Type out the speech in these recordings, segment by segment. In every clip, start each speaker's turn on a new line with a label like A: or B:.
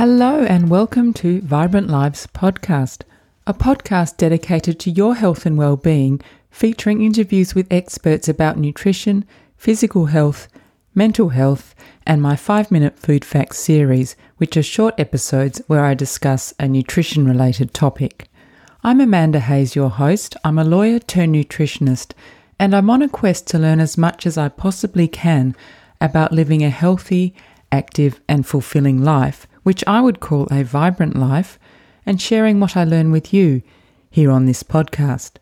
A: Hello, and welcome to Vibrant Lives Podcast, a podcast dedicated to your health and well-being, featuring interviews with experts about nutrition, physical health, mental health, and my 5-minute food facts series, which are short episodes where I discuss a nutrition-related topic. I'm Amanda Hayes, your host. I'm a lawyer turned nutritionist, and I'm on a quest to learn as much as I possibly can about living a healthy, active, and fulfilling life which I would call a vibrant life, and sharing what I learn with you here on this podcast.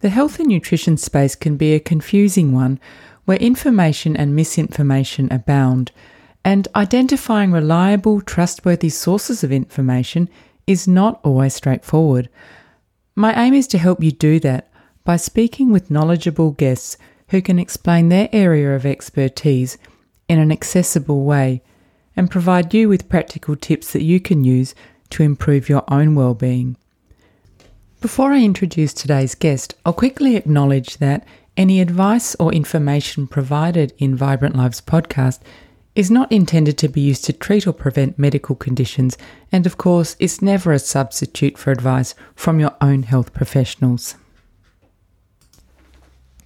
A: The health and nutrition space can be a confusing one where information and misinformation abound, and identifying reliable, trustworthy sources of information is not always straightforward. My aim is to help you do that by speaking with knowledgeable guests who can explain their area of expertise in an accessible way and provide you with practical tips that you can use to improve your own well-being. Before I introduce today's guest, I'll quickly acknowledge that any advice or information provided in Vibrant Lives podcast is not intended to be used to treat or prevent medical conditions, and of course, is never a substitute for advice from your own health professionals.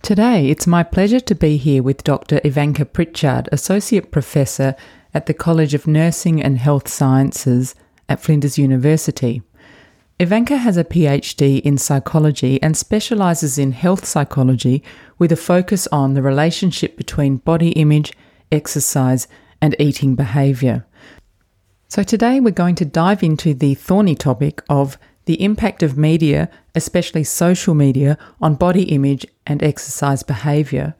A: Today, it's my pleasure to be here with Dr. Ivanka Pritchard, Associate Professor at the College of Nursing and Health Sciences at Flinders University. Ivanka has a PhD in psychology and specialises in health psychology with a focus on the relationship between body image, exercise, and eating behaviour. So, today we're going to dive into the thorny topic of the impact of media, especially social media, on body image and exercise behaviour,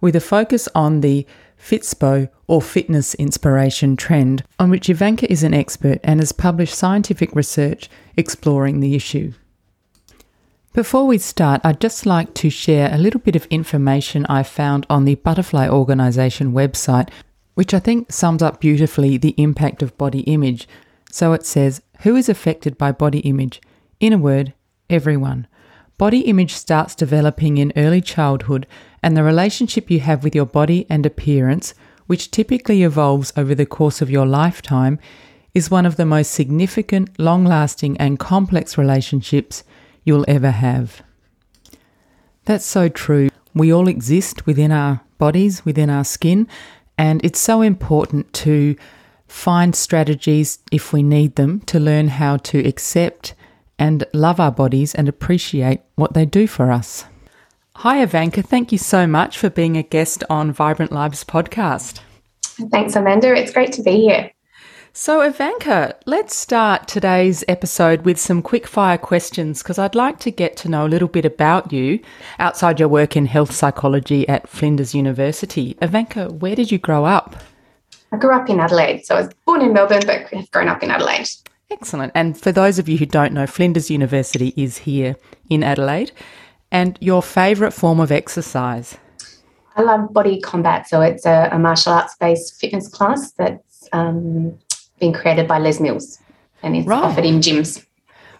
A: with a focus on the Fitspo or fitness inspiration trend, on which Ivanka is an expert and has published scientific research exploring the issue. Before we start, I'd just like to share a little bit of information I found on the Butterfly Organisation website, which I think sums up beautifully the impact of body image. So it says, Who is affected by body image? In a word, everyone. Body image starts developing in early childhood, and the relationship you have with your body and appearance, which typically evolves over the course of your lifetime, is one of the most significant, long lasting, and complex relationships you'll ever have. That's so true. We all exist within our bodies, within our skin, and it's so important to find strategies if we need them to learn how to accept and love our bodies and appreciate what they do for us. Hi, Ivanka. Thank you so much for being a guest on Vibrant Lives podcast.
B: Thanks, Amanda. It's great to be here.
A: So, Ivanka, let's start today's episode with some quick fire questions because I'd like to get to know a little bit about you outside your work in health psychology at Flinders University. Ivanka, where did you grow up?
B: I grew up in Adelaide. So, I was born in Melbourne, but have grown up in Adelaide.
A: Excellent. And for those of you who don't know, Flinders University is here in Adelaide. And your favourite form of exercise?
B: I love body combat. So it's a, a martial arts based fitness class that's um, been created by Les Mills and it's right. offered in gyms.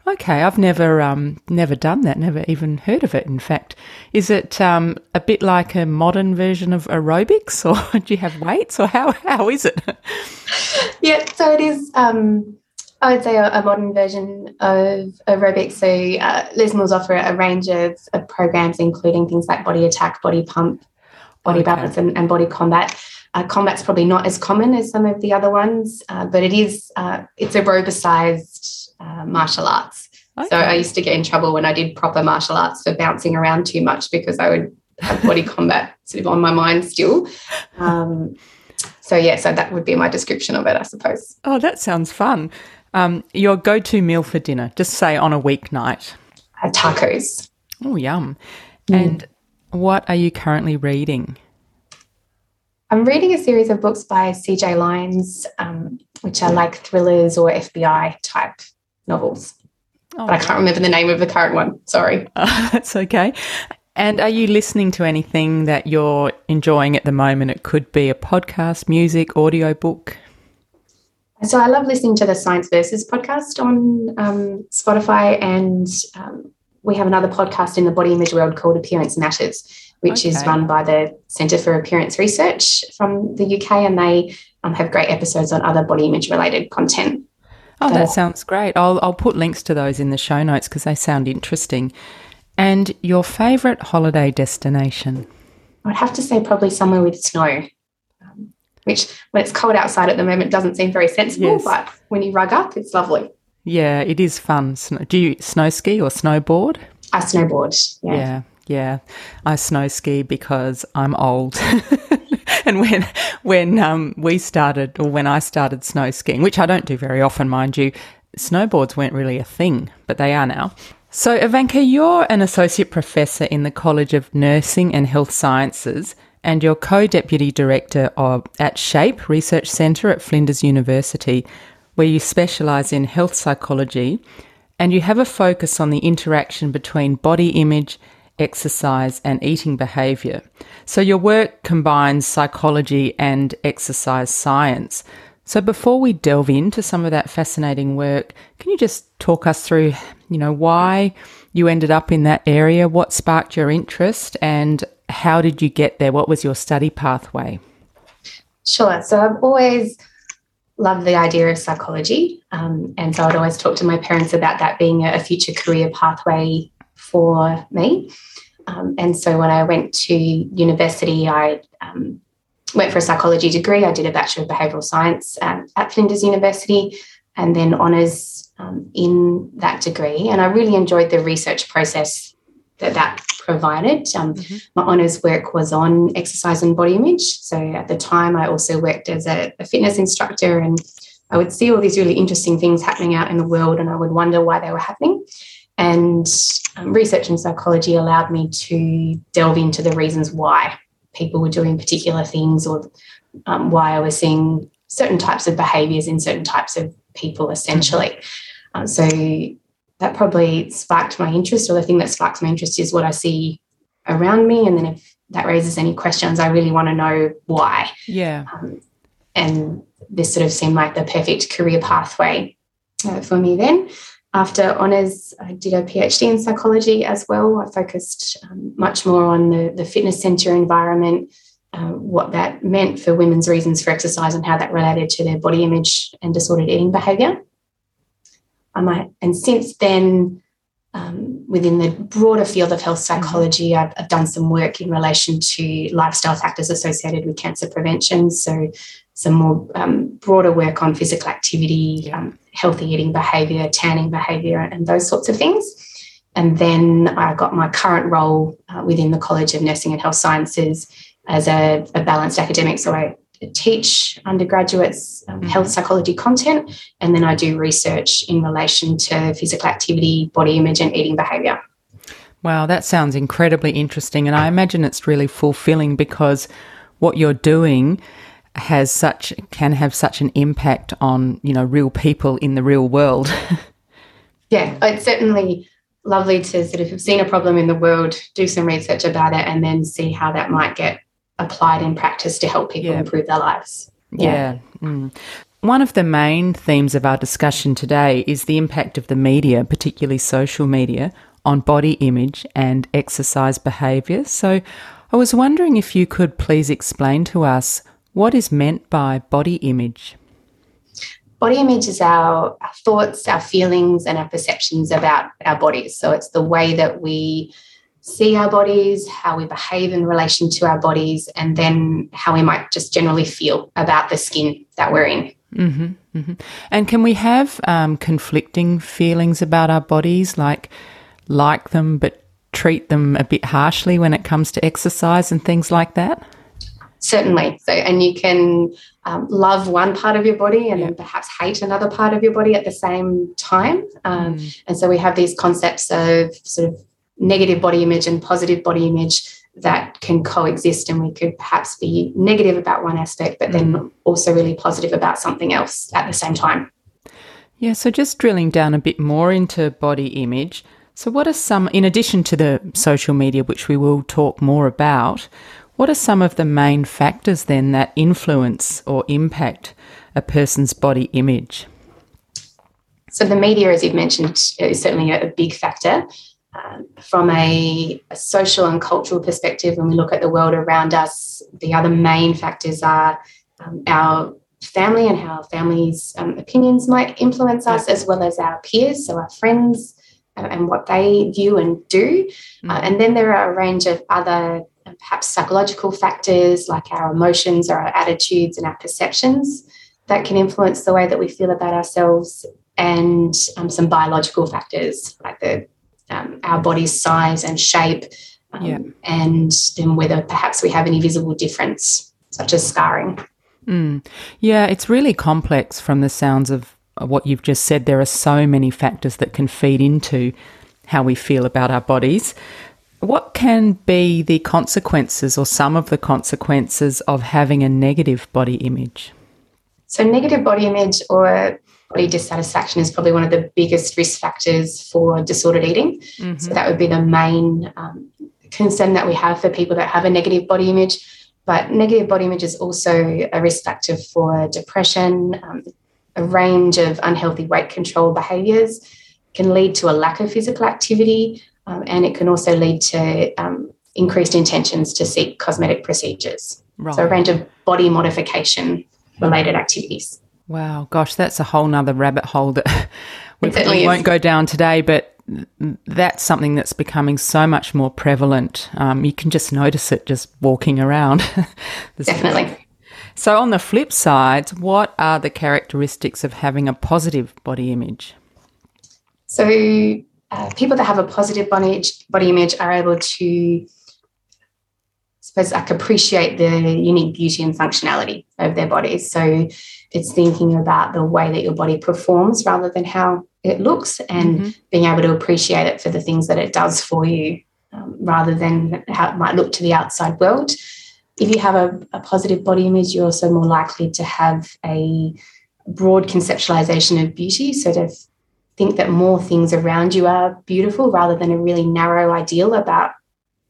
A: Okay, I've never um, never done that. Never even heard of it. In fact, is it um, a bit like a modern version of aerobics, or do you have weights, or how how is it?
B: yeah, so it is. Um, I would say a, a modern version of aerobics. So uh, Les Mills offer a range of, of, programs, including things like body attack, body pump, body okay. balance, and, and, body combat. Uh, combat's probably not as common as some of the other ones, uh, but it is uh, it's aerobicized uh, martial arts. Okay. So I used to get in trouble when I did proper martial arts for bouncing around too much because I would have body combat sort of on my mind still. Um, so yeah, so that would be my description of it, I suppose.
A: Oh, that sounds fun. Um, your go to meal for dinner, just say on a weeknight?
B: Uh, tacos.
A: Oh, yum. Mm. And what are you currently reading?
B: I'm reading a series of books by CJ Lyons, um, which are like thrillers or FBI type novels. Oh, but I can't remember the name of the current one. Sorry.
A: Uh, that's okay. And are you listening to anything that you're enjoying at the moment? It could be a podcast, music, audio book.
B: So I love listening to the Science Versus podcast on um, Spotify, and um, we have another podcast in the body image world called Appearance Matters, which okay. is run by the Centre for Appearance Research from the UK, and they um, have great episodes on other body image related content.
A: Oh, that sounds great. I'll, I'll put links to those in the show notes because they sound interesting. And your favourite holiday destination?
B: I'd have to say probably somewhere with snow, which when it's cold outside at the moment doesn't seem very sensible, yes. but when you rug up, it's lovely.
A: Yeah, it is fun. Do you snow ski or snowboard?
B: I snowboard. Yeah.
A: yeah. Yeah, I snow ski because I'm old. and when when um, we started, or when I started snow skiing, which I don't do very often, mind you, snowboards weren't really a thing, but they are now. So, Ivanka, you're an associate professor in the College of Nursing and Health Sciences, and you're co-deputy director of at SHAPE Research Centre at Flinders University, where you specialise in health psychology, and you have a focus on the interaction between body image exercise, and eating behavior. So your work combines psychology and exercise science. So before we delve into some of that fascinating work, can you just talk us through, you know, why you ended up in that area, what sparked your interest, and how did you get there? What was your study pathway?
B: Sure. So I've always loved the idea of psychology. Um, and so I'd always talk to my parents about that being a future career pathway for me. Um, and so when I went to university, I um, went for a psychology degree. I did a Bachelor of Behavioural Science at, Flinders University and then honours um, in that degree. And I really enjoyed the research process that that provided. Um, mm-hmm. My honours work was on exercise and body image. So at the time, I also worked as a, a fitness instructor and I would see all these really interesting things happening out in the world and I would wonder why they were happening. And um, research in psychology allowed me to delve into the reasons why people were doing particular things or um, why I was seeing certain types of behaviors in certain types of people, essentially. Um, so that probably sparked my interest, or the thing that sparks my interest is what I see around me. And then if that raises any questions, I really want to know why.
A: Yeah. Um,
B: and this sort of seemed like the perfect career pathway uh, for me then. After honours, I did a PhD in psychology as well. I focused um, much more on the, the fitness centre environment, uh, what that meant for women's reasons for exercise and how that related to their body image and disordered eating behaviour. Um, and since then, um, within the broader field of health mm-hmm. psychology, I've, I've, done some work in relation to lifestyle factors associated with cancer prevention. So, some more um, broader work on physical activity, um, healthy eating behavior, tanning behavior, and those sorts of things. And then I got my current role uh, within the College of Nursing and Health Sciences as a, a balanced academic. So I teach undergraduates um, mm-hmm. health psychology content, and then I do research in relation to physical activity, body image, and eating behavior.
A: Wow, that sounds incredibly interesting. And I imagine it's really fulfilling because what you're doing has such can have such an impact on you know real people in the real world.
B: yeah, it's certainly lovely to sort of have seen a problem in the world, do some research about it, and then see how that might get applied in practice to help people yeah. improve their lives.
A: Yeah. yeah. Mm. One of the main themes of our discussion today is the impact of the media, particularly social media, on body image and exercise behaviour. So I was wondering if you could please explain to us what is meant by body image?
B: Body image is our, our thoughts, our feelings, and our perceptions about our bodies. So it's the way that we see our bodies, how we behave in relation to our bodies, and then how we might just generally feel about the skin that we're in.
A: Mm-hmm, mm-hmm. And can we have um, conflicting feelings about our bodies, like like them but treat them a bit harshly when it comes to exercise and things like that?
B: certainly. So, and you can um, love one part of your body and then perhaps hate another part of your body at the same time. Um, mm. And so we have these concepts of sort of negative body image and positive body image that can coexist and we could perhaps be negative about one aspect but then mm. also really positive about something else at the same time
A: yeah so just drilling down a bit more into body image so what are some in addition to the social media which we will talk more about what are some of the main factors then that influence or impact a person's body image?
B: So, the media, as you've mentioned, is certainly a big factor. Um, from a, a, social and cultural perspective, when we look at the world around us, the other main factors are um, our family and how families' um, opinions might influence us, as well as our peers, so our friends, uh, and what they view and do. Mm-hmm. Uh, and then there are a range of other um, perhaps psychological factors like our emotions or our attitudes and our perceptions that can influence the way that we feel about ourselves and um, some biological factors like the um, our body's size and shape um, yeah. and then whether perhaps we have any visible difference such as scarring
A: mm. yeah it's really complex from the sounds of what you've just said there are so many factors that can feed into how we feel about our bodies what can be the consequences or some of the consequences of having a negative body image
B: so, negative body image or body dissatisfaction is probably one of the biggest risk factors for disordered eating. Mm-hmm. So, that would be the main um, concern that we have for people that have a negative body image. But negative body image is also a risk factor for depression, um, a range of unhealthy weight control behaviors can lead to a lack of physical activity, um, and it can also lead to um, increased intentions to seek cosmetic procedures. Right. So, a range of body modification related activities.
A: Wow, gosh, that's a whole nother rabbit hole that we probably won't go down today, but that's something that's becoming so much more prevalent. Um, you can just notice it just walking around.
B: Definitely.
A: So, on the flip side, what are the characteristics of having a positive body image?
B: So, uh, people that have a positive body, body image are able to suppose like appreciate the unique beauty and functionality of their bodies. So it's thinking about the way that your body performs rather than how it looks and mm-hmm. being able to appreciate it for the things that it does for you um, rather than how it might look to the outside world. If you have a, a positive body image, you're also more likely to have a broad conceptualization of beauty. So to think that more things around you are beautiful rather than a really narrow ideal about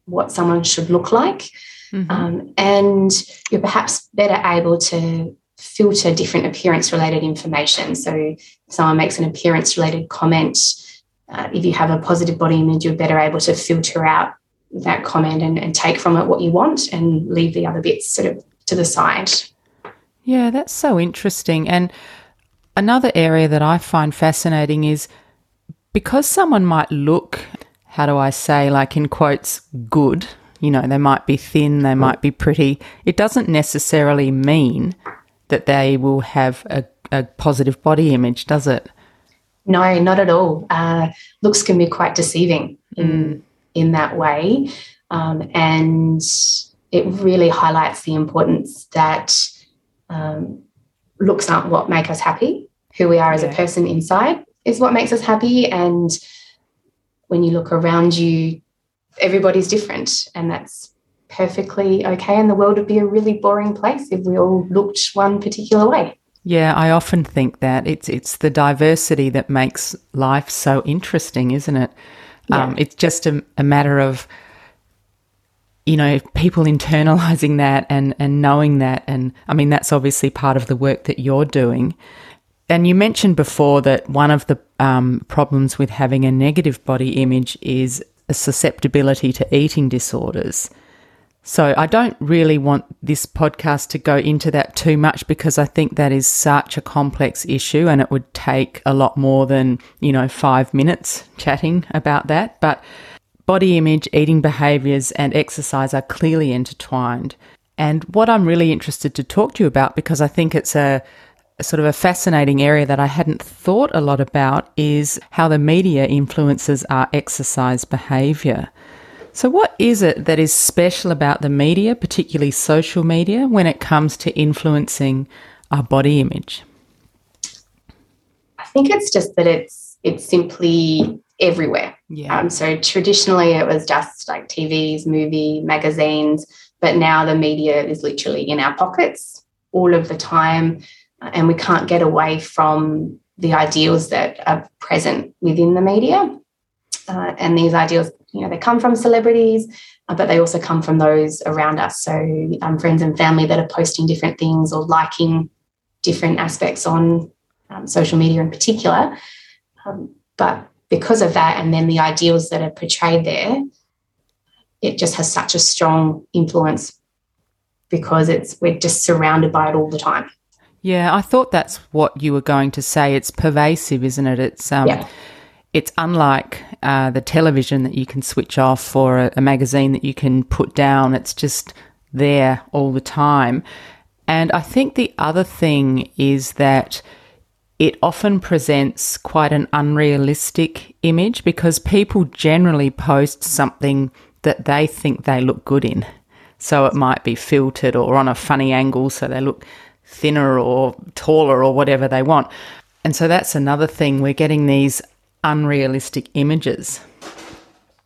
B: what someone should look like. Mm-hmm. Um, and you're perhaps better able to filter different appearance related information. So, if someone makes an appearance related comment, uh, if you have a positive body image, you're better able to filter out that comment and, and take from it what you want and leave the other bits sort of to the side.
A: Yeah, that's so interesting. And another area that I find fascinating is because someone might look, how do I say, like in quotes, good you know, they might be thin, they might be pretty. It doesn't necessarily mean that they will have a, a positive body image, does it?
B: No, not at all. Uh, looks can be quite deceiving in mm. in that way, um, and it really highlights the importance that um, looks aren't what make us happy. Who we are as a person inside is what makes us happy, and when you look around you, everybody's different and that's perfectly okay and the world would be a really boring place if we all looked one particular way.
A: Yeah i often think that. It's it's the diversity that makes life so interesting isn't it? Yeah. um, it's just a, a matter of you know people internalizing that and and knowing that and i mean that's obviously part of the work that you're doing. And you mentioned before that one of the um, problems with having a negative body image is a susceptibility to eating disorders. So I don't really want this podcast to go into that too much because I think that is such a complex issue and it would take a lot more than, you know, 5 minutes chatting about that, but body image, eating behaviors and exercise are clearly intertwined. And what I'm really interested to talk to you about because I think it's a sort of a fascinating area that I hadn't thought a lot about is how the media influences our exercise behaviour. So, what is it that is special about the media, particularly social media, when it comes to influencing our body image?
B: I think it's just that it's it's simply everywhere. Yeah. Um, so traditionally, it was just like TVs, movie, magazines, but now the media is literally in our pockets all of the time and we can't get away from the ideals that are present within the media. Uh, and these ideals, you know, they come from celebrities, uh, but they also come from those around us. So, um, friends and family that are posting different things or liking different aspects on um, social media in particular. Um, but because of that, and then the ideals that are portrayed there, it just has such a strong influence because it's we're just surrounded by it all the time.
A: Yeah, I thought that's what you were going to say. It's pervasive, isn't it? It's um, yeah. it's unlike uh, the television that you can switch off or a, a magazine that you can put down. It's just there all the time. And I think the other thing is that it often presents quite an unrealistic image because people generally post something that they think they look good in. So it might be filtered or on a funny angle so they look thinner or taller or whatever they want. And so that's another thing. We're getting these unrealistic images.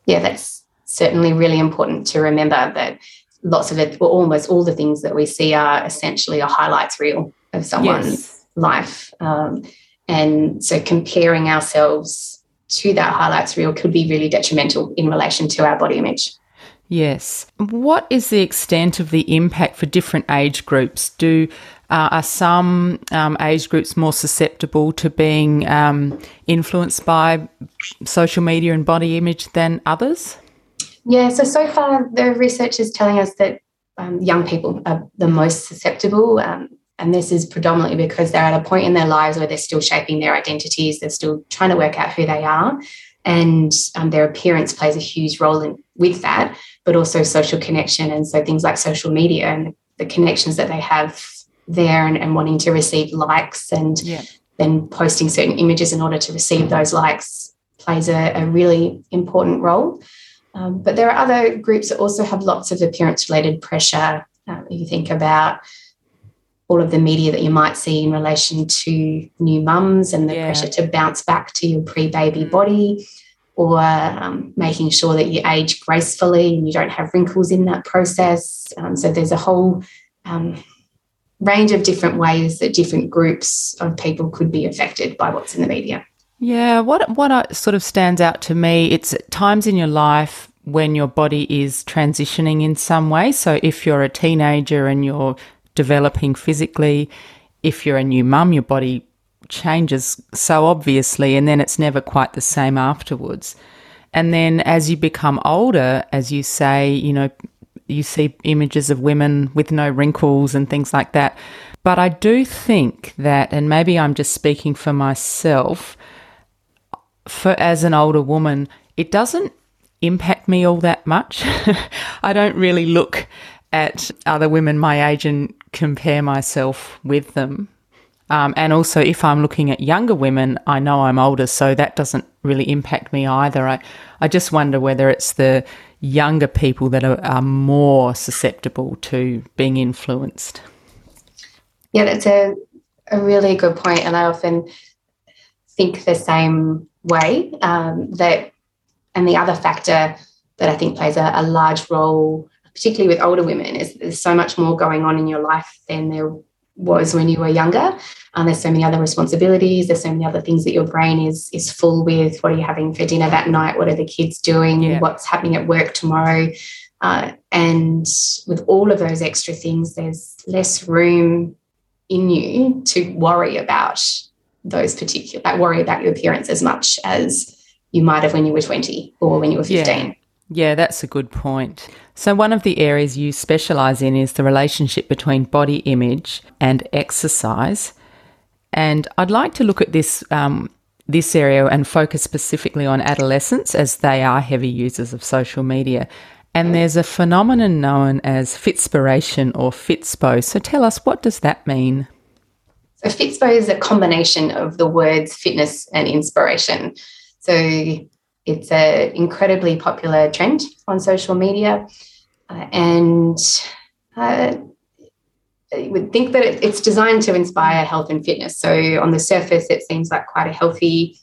B: Yeah, that's certainly really important to remember that lots of it, well, almost all the things that we see are essentially a highlights reel of someone's yes. life. Um, and so comparing ourselves to that highlights reel could be really detrimental in relation to our body image.
A: Yes. What is the extent of the impact for different age groups? Do uh, are some um, age groups more susceptible to being um, influenced by social media and body image than others?
B: Yeah, so so far the research is telling us that um, young people are the most susceptible. Um, and this is predominantly because they're at a point in their lives where they're still shaping their identities, they're still trying to work out who they are. And um, their appearance plays a huge role in, with that, but also social connection. And so things like social media and the connections that they have there and, and wanting to receive likes and yeah. then posting certain images in order to receive those likes plays a, a really important role. Um, but there are other groups that also have lots of appearance related pressure. If you think about all of the media that you might see in relation to new mums and the yeah. pressure to bounce back to your pre baby mm. body, or um, making sure that you age gracefully and you don't have wrinkles in that process. Um, so there's a whole um, range of different ways that different groups of people could be affected by what's in the media.
A: Yeah, what what sort of stands out to me, it's times in your life when your body is transitioning in some way. So if you're a teenager and you're developing physically, if you're a new mum, your body changes so obviously, and then it's never quite the same afterwards. And then as you become older, as you say, you know, you see images of women with no wrinkles and things like that. But I do think that, and maybe I'm just speaking for myself, for as an older woman, it doesn't impact me all that much. I don't really look at other women my age and compare myself with them. Um, and also, if I'm looking at younger women, I know I'm older, so that doesn't really impact me either. I, I just wonder whether it's the younger people that are, are more susceptible to being influenced.
B: Yeah, that's a, a really good point, and I often think the same way. Um, that, and the other factor that I think plays a, a large role, particularly with older women, is there's so much more going on in your life than there was when you were younger. Um, there's so many other responsibilities. There's so many other things that your brain is is full with. What are you having for dinner that night? What are the kids doing? Yeah. What's happening at work tomorrow? Uh, and with all of those extra things, there's less room in you to worry about those particular, like worry about your appearance as much as you might have when you were 20 or when you were 15.
A: Yeah. Yeah, that's a good point. So, one of the areas you specialise in is the relationship between body image and exercise. And I'd like to look at this um, this area and focus specifically on adolescents as they are heavy users of social media. And there's a phenomenon known as fitspiration or fitspo. So tell us, what does that mean?
B: So fitspo is a combination of the words fitness and inspiration. So it's an incredibly popular trend on social media. Uh, and uh, you would think that it's designed to inspire health and fitness. So on the surface, it seems like quite a healthy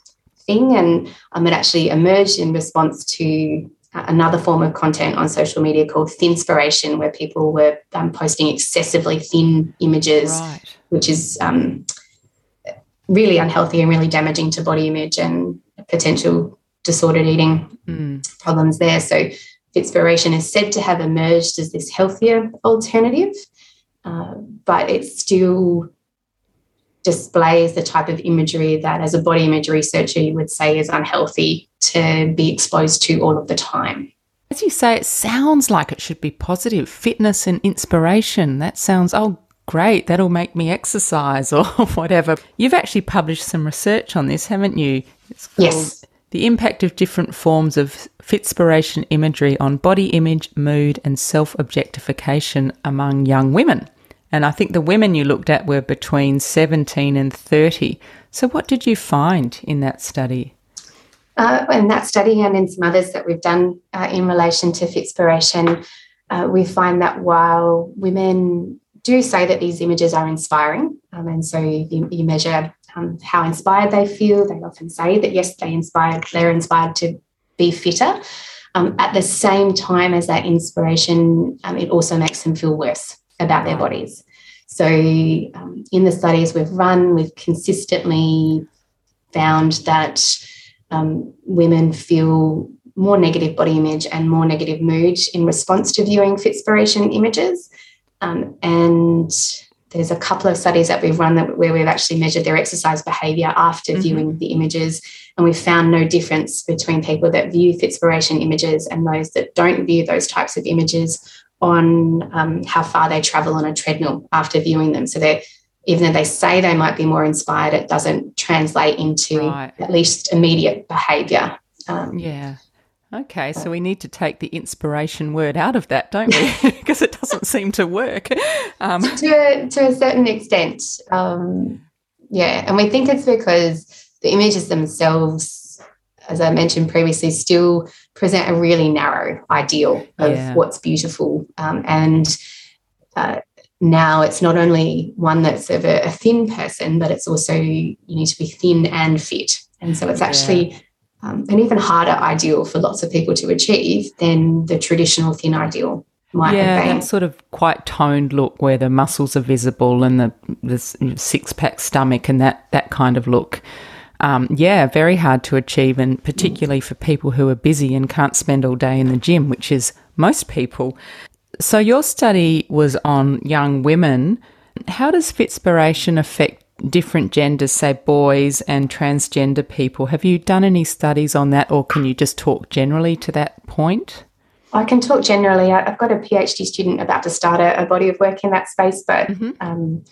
B: thing, and um, it actually emerged in response to another form of content on social media called thinspiration, where people were um, posting excessively thin images, right. which is um, really unhealthy and really damaging to body image and potential disordered eating mm. problems there. So Fitspiration is said to have emerged as this healthier alternative, uh, but it still displays the type of imagery that, as a body image researcher, you would say is unhealthy to be exposed to all of the time.
A: As you say, it sounds like it should be positive fitness and inspiration. That sounds, oh, great, that'll make me exercise or whatever. You've actually published some research on this, haven't you?
B: yes.
A: The impact of different forms of Fitspiration imagery on body image, mood, and self objectification among young women. And I think the women you looked at were between 17 and 30. So, what did you find in that study?
B: Uh, in that study and in some others that we've done uh, in relation to Fitspiration, uh, we find that while women do say that these images are inspiring, um, and so you, you measure um, how inspired they feel, they often say that yes, they inspired, they're inspired to be fitter. Um, at the same time as that inspiration, um, it also makes them feel worse about their bodies. So, um, in the studies we've run, we've consistently found that um, women feel more negative body image and more negative mood in response to viewing Fitspiration images. Um, and there's a couple of studies that we've run that, where we've actually measured their exercise behavior after mm-hmm. viewing the images, and we've found no difference between people that view Fitspiration images and those that don't view those types of images on um, how far they travel on a treadmill after viewing them. So they even though they say they might be more inspired, it doesn't translate into right. at least immediate behaviour.
A: Um, yeah. Okay, so we need to take the inspiration word out of that, don't we? because it doesn't seem to work.
B: Um, to, a, to a certain extent. Um, yeah, and we think it's because the images themselves, as I mentioned previously, still present a really narrow ideal of yeah. what's beautiful. Um, and uh, now it's not only one that's of a, a, thin person, but it's also you need to be thin and fit. And so it's actually yeah um, an even harder ideal for lots of people to achieve than the traditional thin ideal might yeah, have been.
A: that sort of quite toned look where the muscles are visible and the, the six pack stomach and that, that kind of look. Um, yeah, very hard to achieve, and particularly for people who are busy and can't spend all day in the gym, which is most people. So, your study was on young women. How does Fitspiration affect different genders, say boys and transgender people. Have you done any studies on that, or can you just talk generally to that point?
B: I can talk generally. I've got a PhD student about to start a, a body of work in that space, but mm-hmm. um,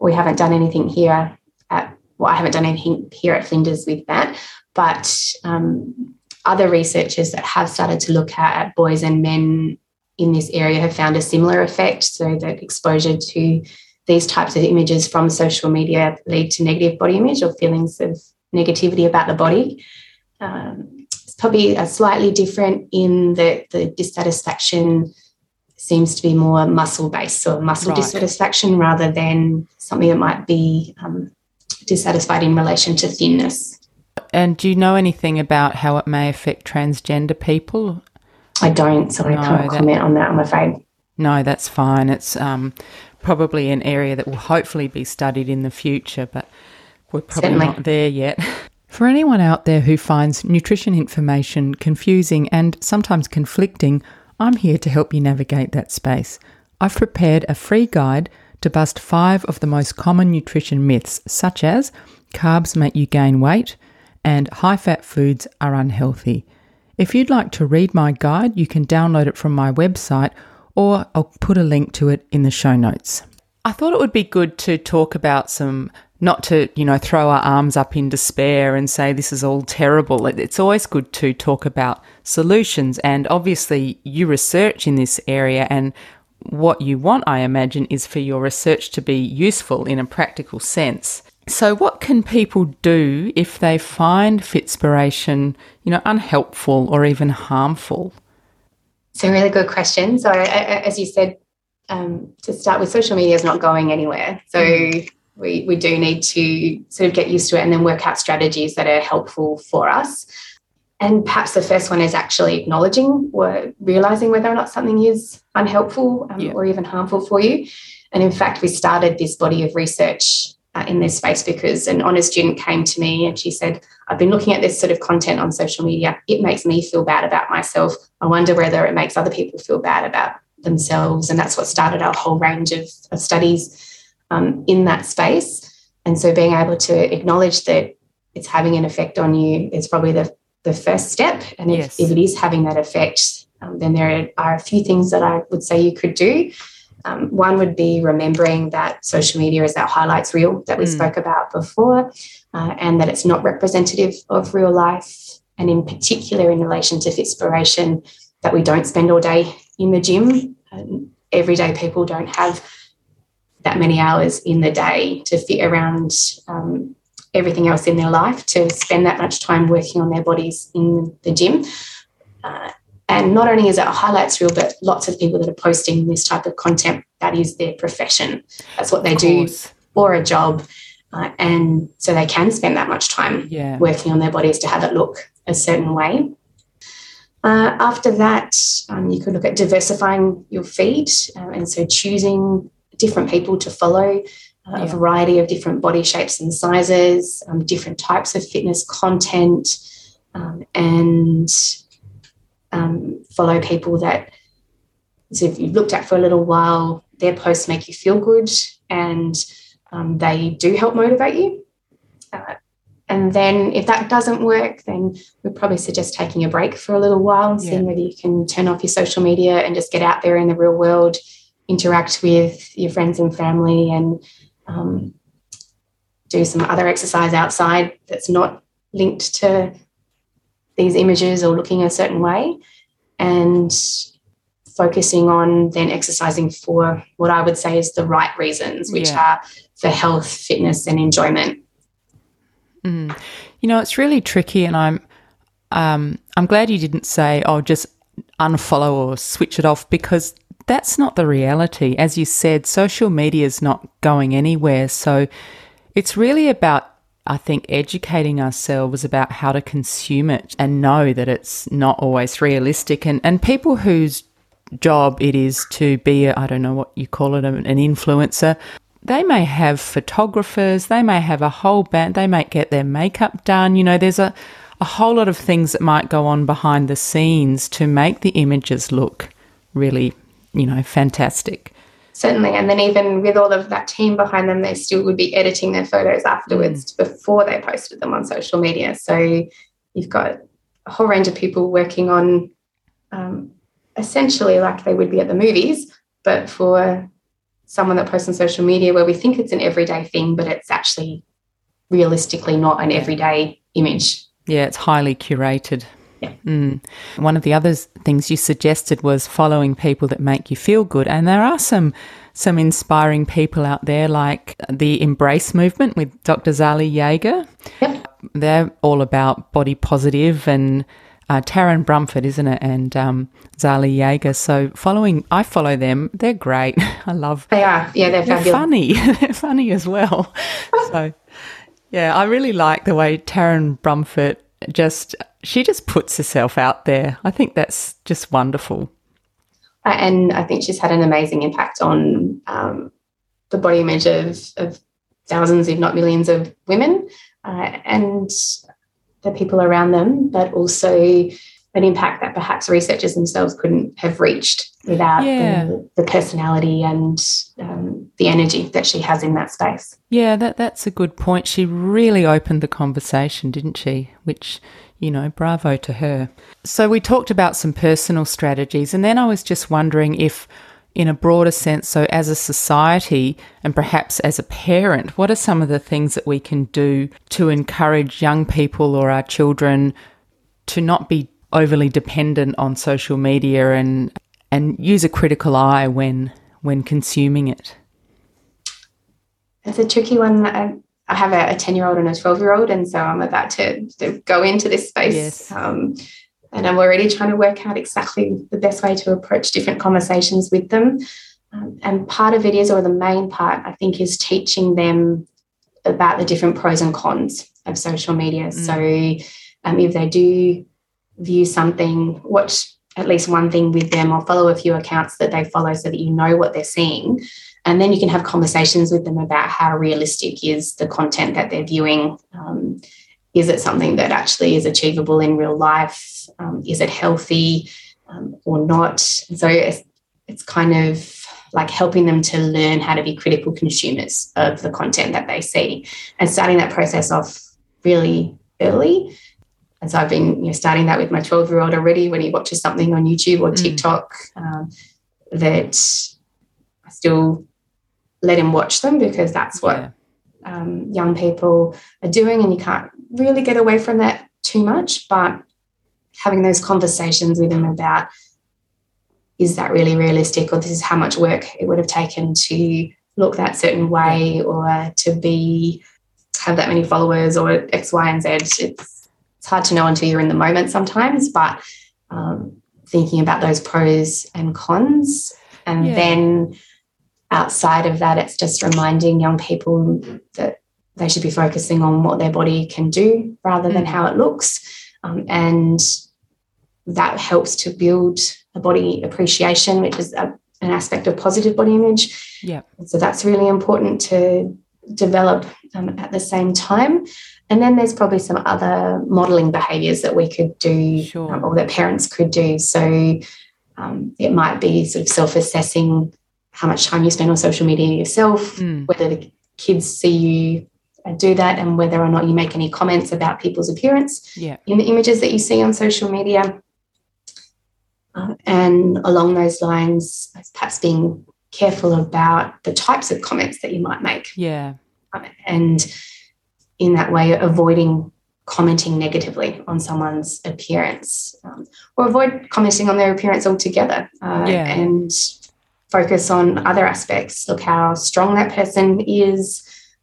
B: we haven't done anything here at, well, I haven't done anything here at Flinders with that. But um, other researchers that have started to look at, at boys and men in this area have found a similar effect. So that exposure to these types of images from social media lead to negative body image or feelings of negativity about the body. Um, it's probably a slightly different in that the dissatisfaction seems to be more muscle based, so muscle right. dissatisfaction rather than something that might be um, dissatisfied in relation to thinness.
A: And do you know anything about how it may affect transgender people?
B: I don't, so no, I can't that, comment on that, I'm afraid.
A: No, that's fine. It's um, probably an area that will hopefully be studied in the future, but we're probably Certainly. not there yet. For anyone out there who finds nutrition information confusing and sometimes conflicting, I'm here to help you navigate that space. I've prepared a free guide to bust five of the most common nutrition myths, such as carbs make you gain weight and high fat foods are unhealthy. If you'd like to read my guide, you can download it from my website or I'll put a link to it in the show notes. I thought it would be good to talk about some, not to, you know, throw our arms up in despair and say this is all terrible. It's always good to talk about solutions. And obviously, you research in this area, and what you want, I imagine, is for your research to be useful in a practical sense. So, what can people do if they find Fitspiration, you know, unhelpful or even harmful?
B: It's a really good question. So, as you said, um, to start with, social media is not going anywhere. So, mm. we, we do need to sort of get used to it and then work out strategies that are helpful for us. And perhaps the first one is actually acknowledging or realizing whether or not something is unhelpful um, yeah. or even harmful for you. And in fact, we started this body of research uh, in this space because an honours student came to me and she said, I've been looking at this sort of content on social media. It makes me feel bad about myself. I wonder whether it makes other people feel bad about themselves. And that's what started our whole range of, of studies um, in that space. and so being able to acknowledge that it's having an effect on you is probably the, the first step. And if, yes. if it is having that effect, um, then there are a few things that I would say you could do. Um, one would be remembering that social media is that highlights reel that we mm. spoke about before, uh, and that it's not representative of real life. And in particular, in relation to Fitspiration, that we don't spend all day in the gym. Um, everyday people don't have that many hours in the day to fit around um, everything else in their life to spend that much time working on their bodies in the gym. Uh, and not only is it a highlights reel, but lots of people that are posting this type of content, that is their profession. That's what they do for a job. Uh, and so they can spend that much time yeah. working on their bodies to have it look a certain way. Uh, after that, um, you could look at diversifying your feed. Uh, and so choosing different people to follow, uh, yeah. a variety of different body shapes and sizes, um, different types of fitness content, um, and um, follow people that, so if you've looked at for a little while, their posts make you feel good and um, they do help motivate you. Uh, and then if that doesn't work, then we'd probably suggest taking a break for a little while and yeah. seeing whether you can turn off your social media and just get out there in the real world interact with your friends and family and um, do some other exercise outside that's not linked to these images or looking a certain way and focusing on then exercising for what I would say is the right reasons, which yeah. are for health, fitness, and enjoyment.
A: Mm. You know, it's really tricky, and I'm um, I'm glad you didn't say, "Oh, just unfollow or switch it off," because that's not the reality. As you said, social media is not going anywhere. So it's really about, I think, educating ourselves about how to consume it and know that it's not always realistic. And, and people whose job it is to be, I don't know what you call it, an influencer, they may have photographers, they may have a whole band, they might get their makeup done. You know, there's a, a whole lot of things that might go on behind the scenes to make the images look really you know, fantastic.
B: Certainly. And then even with all of that team behind them, they still would be editing their photos afterwards mm. before they posted them on social media. So you've got a whole range of people working on um, essentially like they would be at the movies, but for someone that posts on social media where we think it's an everyday thing, but it's actually realistically not an everyday image.
A: Yeah, it's highly curated. Yeah. Mm. One of the other things you suggested was following people that make you feel good, and there are some some inspiring people out there, like the Embrace movement with Dr. Zali Yager. Yep. They're all about body positive and uh, Taryn Brumfitt, isn't it? And um, Zali Yager. So following, I follow them. They're great. I love.
B: They are. Yeah, they're,
A: they're funny. they're funny as well. so, yeah, I really like the way Taryn Brumfitt just she just puts herself out there. I think that's just wonderful.
B: And I think she's had an amazing impact on um, the body image of, of, thousands, if not millions, of women uh, and the people around them, but also an impact that perhaps researchers themselves couldn't have reached without yeah. the, the, personality and um, the energy that she has in that space.
A: Yeah, that that's a good point. She really opened the conversation, didn't she? Which you know, bravo to her. So we talked about some personal strategies, and then I was just wondering if, in a broader sense, so as a society and perhaps as a parent, what are some of the things that we can do to encourage young people or our children to not be overly dependent on social media and and use a critical eye when when consuming it?
B: It's a tricky one. I, I have a 10 year old and a 12 year old, and so I'm about to, to go into this space. Yes. Um, and I'm already trying to work out exactly the best way to approach different conversations with them. Um, and part of it is, or the main part, I think, is teaching them about the different pros and cons of social media. Mm. So um, if they do view something, watch at least one thing with them or follow a few accounts that they follow so that you know what they're seeing and then you can have conversations with them about how realistic is the content that they're viewing. Um, is it something that actually is achievable in real life? Um, is it healthy um, or not? So it's, it's kind of like helping them to learn how to be critical consumers of the content that they see and starting that process off really early. And so I've been you know, starting that with my 12 year old already when he watches something on YouTube or mm. TikTok um, that I still let him watch them because that's what yeah. um, young people are doing. And you can't really get away from that too much. But having those conversations with him about is that really realistic or this is how much work it would have taken to look that certain way or to be have that many followers or X, Y, and Z. It's it's hard to know until you're in the moment sometimes, but um, thinking about those pros and cons. And yeah. then outside of that, it's just reminding young people that they should be focusing on what their body can do rather than mm. how it looks. Um, and that helps to build a body appreciation, which is a, an aspect of positive body image.
A: Yeah.
B: So that's really important to develop um, at the same time. And then there's probably some other modeling behaviors that we could do
A: sure.
B: um, or that parents could do. So um, it might be sort of self assessing how much time you spend on social media yourself,
A: mm.
B: whether the kids see you do that, and whether or not you make any comments about people's appearance
A: yeah.
B: in the images that you see on social media. Uh, and along those lines, perhaps being careful about the types of comments that you might make.
A: Yeah.
B: Um, and in that way, avoiding commenting negatively on someone's appearance um, or avoid commenting on their appearance altogether uh,
A: yeah.
B: and focus on other aspects. Look how strong that person is.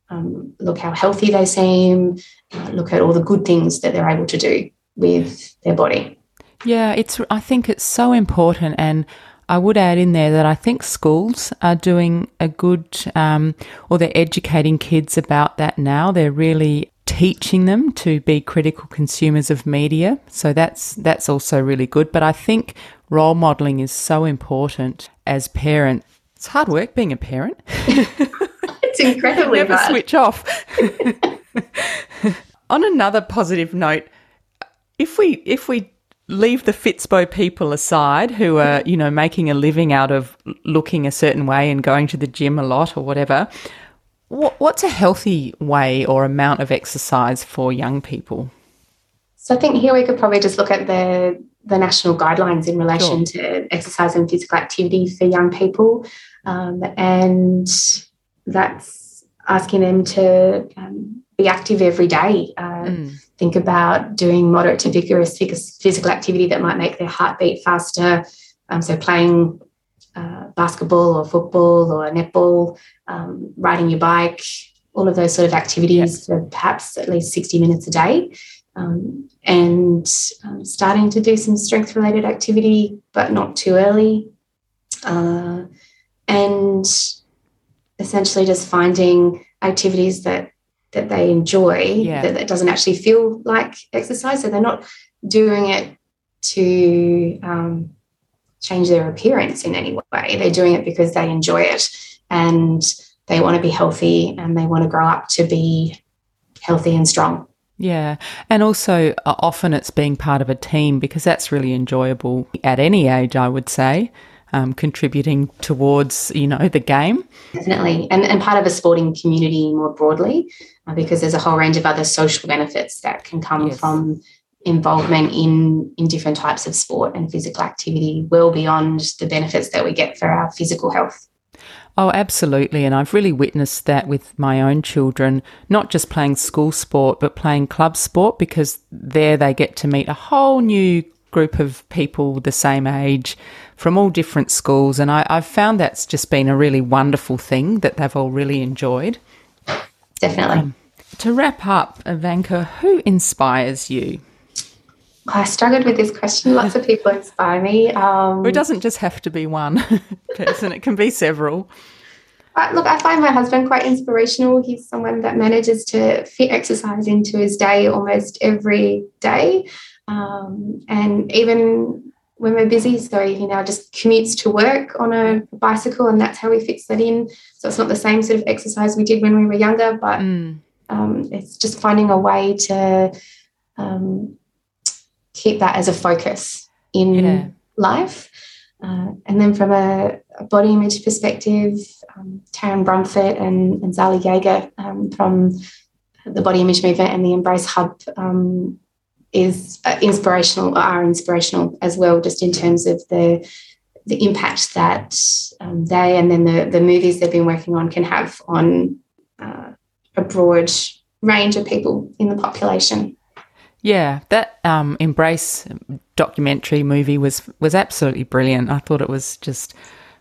B: Um, look how healthy they seem. Uh, look at all the good things that they're able to do with their body.
A: Yeah, it's. I think it's so important, and I would add in there that I think schools are doing a good, um, or they're educating kids about that now. They're really teaching them to be critical consumers of media, so that's that's also really good. But I think role modeling is so important as parents. It's hard work being a parent.
B: it's incredibly
A: Never
B: hard.
A: switch off. On another positive note, if we if we leave the Fitspo people aside who are, you know, making a living out of looking a certain way and going to the gym a lot or whatever, what's a healthy way or amount of exercise for young people?
B: So I think here we could probably just look at the the national guidelines in relation sure. to exercise and physical activity for young people, um, and that's asking them to um, be active every day. Uh, mm think about doing moderate to vigorous physical activity that might make their heartbeat faster. Um, so playing uh, basketball or football or netball, um, riding your bike, all of those sort of activities for perhaps at least 60 minutes a day. Um, and um, starting to do some strength related activity, but not too early. Uh, and essentially just finding activities that that they enjoy
A: yeah.
B: that, that doesn't actually feel like exercise so they're not doing it to um, change their appearance in any way. They're doing it because they enjoy it and they want to be healthy and they want to grow up to be healthy and strong.
A: Yeah. And also, uh, often it's being part of a team because that's really enjoyable. At any age, I would say um, contributing towards you know the game.
B: Definitely. And, and part of a sporting community more broadly uh, because there's a whole range of other social benefits that can come yes. from involvement in in different types of sport and physical activity well beyond the benefits that we get for our physical health
A: Oh, absolutely. And I've really witnessed that with my own children, not just playing school sport, but playing club sport, because there they get to meet a whole new group of people the same age from all different schools. And I, have found that's just been a really wonderful thing that they've all really enjoyed.
B: Definitely. Um,
A: to wrap up, Ivanka, who inspires you?
B: I struggled with this question. Lots of people inspire me. Um,
A: it doesn't just have to be one person, it can be several.
B: Uh, look, I find my husband quite inspirational. He's someone that manages to fit exercise into his day almost every day. Um, and even when we're busy, so he now just commutes to work on a bicycle, and that's how we fits that in. So it's not the same sort of exercise we did when we were younger, but
A: mm.
B: um, it's just finding a way to um, keep that as a focus in
A: yeah.
B: life. Uh, and then from a, a, body image perspective, um, Taryn Brumfitt and, and Zali Yager um, from the Body Image Movement and the Embrace Hub um, is uh, inspirational, are inspirational as well, just in terms of the the impact that um, they and then the, the movies they've been working on can have on uh, a broad range of people in the population.
A: Yeah, that um, Embrace documentary movie was was absolutely brilliant. I thought it was just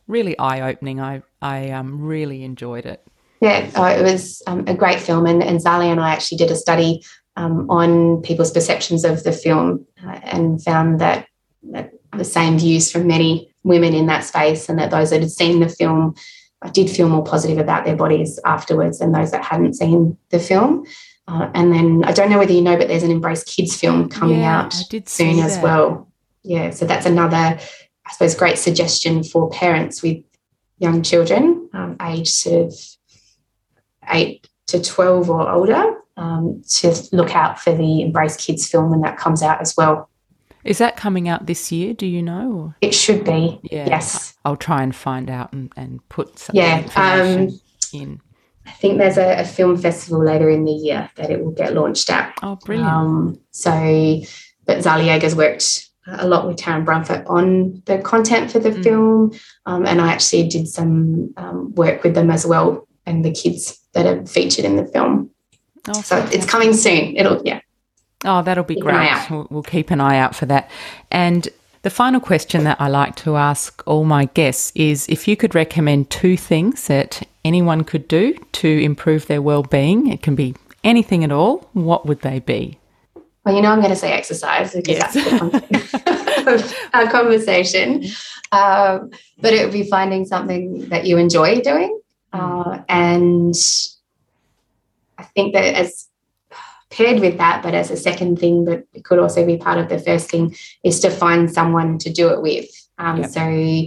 A: really eye opening. I I um, really enjoyed it.
B: Yeah, oh, it was um, a great film, and, and Zali and I actually did a study um, on people's perceptions of the film uh, and found that, that, the same views from many women in that space, and that those that had seen the film did feel more positive about their bodies afterwards than those that hadn't seen the film. Uh, and then I don't know whether you know, but there's an Embrace Kids film coming
A: yeah,
B: out soon as well. Yeah, so that's another, I suppose, great suggestion for parents with young children, um, aged of eight to 12 or older, um, to look out for the Embrace Kids film when that comes out as well.
A: Is that coming out this year? Do you know?
B: It should be. Yeah. Yes.
A: I'll try and find out and, and put some
B: yeah,
A: information um, in.
B: I think there's a, a, film festival later in the year that it will get launched at.
A: Oh, brilliant. Um,
B: so, but Zali Yager's worked a lot with Taryn Brumfitt on the content for the mm. film. Um, and I actually did some um, work with them as well and the kids that are featured in the film. Oh, so fantastic. it's coming soon. It'll, yeah.
A: Oh, that'll be keep great. We'll, we'll keep an eye out for that. And the final question that I like to ask all my guests is if you could recommend two things that anyone could do to improve their well-being, it can be anything at all, what would they be?
B: Well, you know, I'm going to say exercise because yes. that's our conversation. Um, but it would be finding something that you enjoy doing. Uh, and I think that as paired with that, but as a second thing that could also be part of the first thing, is to find someone to do it with. Um, yep. So,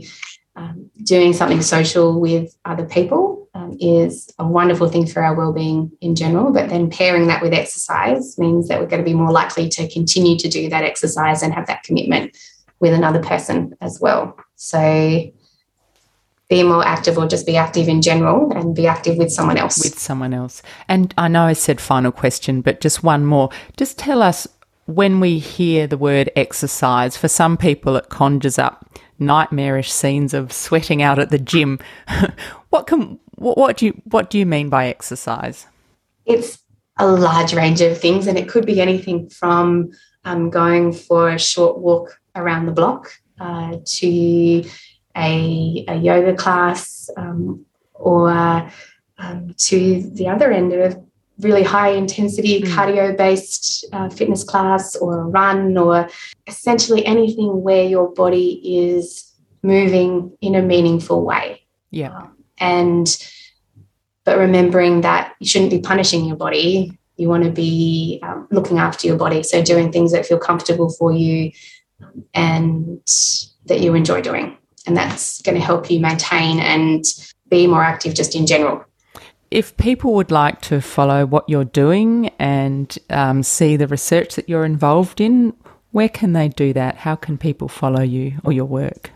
B: um, doing something social with other people um, is a wonderful thing for our well-being in general. But then pairing that with exercise means that we're going to be more likely to continue to do that exercise and have that commitment with another person as well. So be more active or just be active in general and be active with someone else.
A: With someone else. And I know I said final question, but just one more. Just tell us when we hear the word exercise, for some people it conjures up nightmarish scenes of sweating out at the gym. what can what, what do you what do you mean by exercise?
B: It's a large range of things, and it could be anything from um, going for a short walk around the block uh, to a, a yoga class um, or um, to the other end of really high intensity mm. cardio based uh, fitness class or a run or essentially anything where your body is moving in a meaningful way.
A: Yeah. Um,
B: and, but remembering that you shouldn't be punishing your body. You want to be um, looking after your body. So doing things that feel comfortable for you and that you enjoy doing and that's going to help you maintain and be more active just in general.
A: If people would like to follow what you're doing and um, see the research that you're involved in, where can they do that? How can people follow you or your work?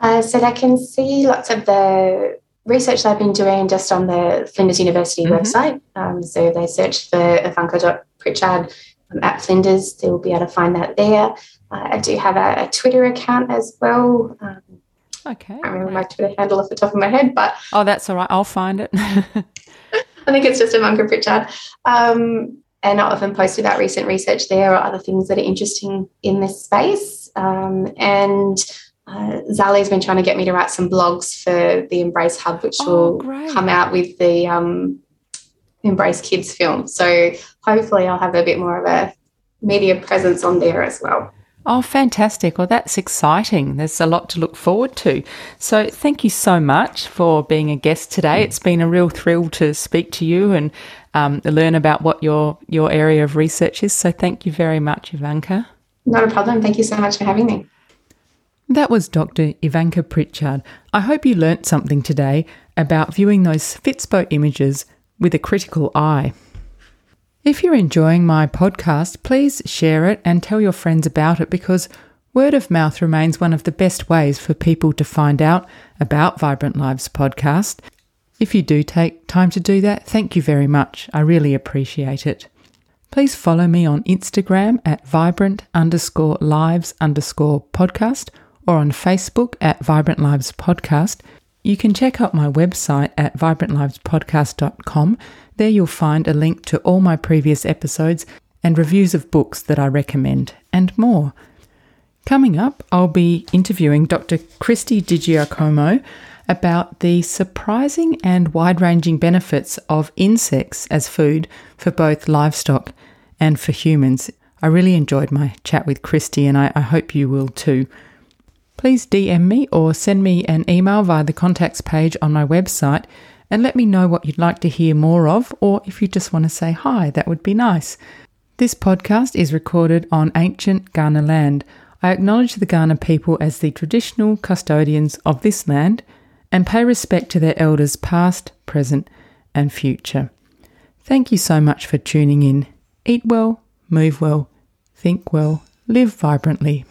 B: Uh, so they can see lots of the research that I've been doing just on the Flinders University mm-hmm. website. Um, so they search for Ivanka.Prichard um, at Flinders, they will be able to find that there. Uh, I do have a, a, Twitter account as well. Um,
A: Okay.
B: I remember my Twitter handle off the top of my head, but
A: oh, that's all right. I'll find it.
B: I think it's just Ivanka Prichard. Um, and I often post about recent research there or other things that are interesting in this space. Um, and uh, Zali's been trying to get me to write some blogs for the Embrace Hub, which oh, will great. come out with the um, Embrace Kids film. So hopefully, I'll have a bit more of a media presence on there as well.
A: Oh, fantastic. Well, that's exciting. There's a lot to look forward to. So, thank you so much for being a guest today. It's been a real thrill to speak to you and um, learn about what your, your area of research is. So, thank you very much, Ivanka.
B: Not a problem. Thank you so much for having me.
A: That was Dr. Ivanka Prichard. I hope you learnt something today about viewing those Fitspo images with a critical eye. If you're enjoying my podcast, please share it and tell your friends about it because Word of mouth remains one of the best ways for people to find out about Vibrant Lives podcast. If you do take time to do that, thank you very much. I really appreciate it. Please follow me on Instagram at vibrant underscore lives underscore podcast or on Facebook at Vibrant Lives Podcast. You can check out my website at vibrantlivespodcast.com. There you'll find a link to all my previous episodes and reviews of books that I recommend and more. Coming up, I'll be interviewing Dr. Christy DiGiacomo about the surprising and wide ranging benefits of insects as food for both livestock and for humans. I really enjoyed my chat with Christy, and I, I hope you will too. Please DM me or send me an email via the contacts page on my website and let me know what you'd like to hear more of, or if you just want to say hi, that would be nice. This podcast is recorded on ancient Kaurna land. I acknowledge the Kaurna people as the traditional custodians of this land and pay respect to their elders past, present, and future. Thank you so much for tuning in. Eat well, move well, think well, live vibrantly.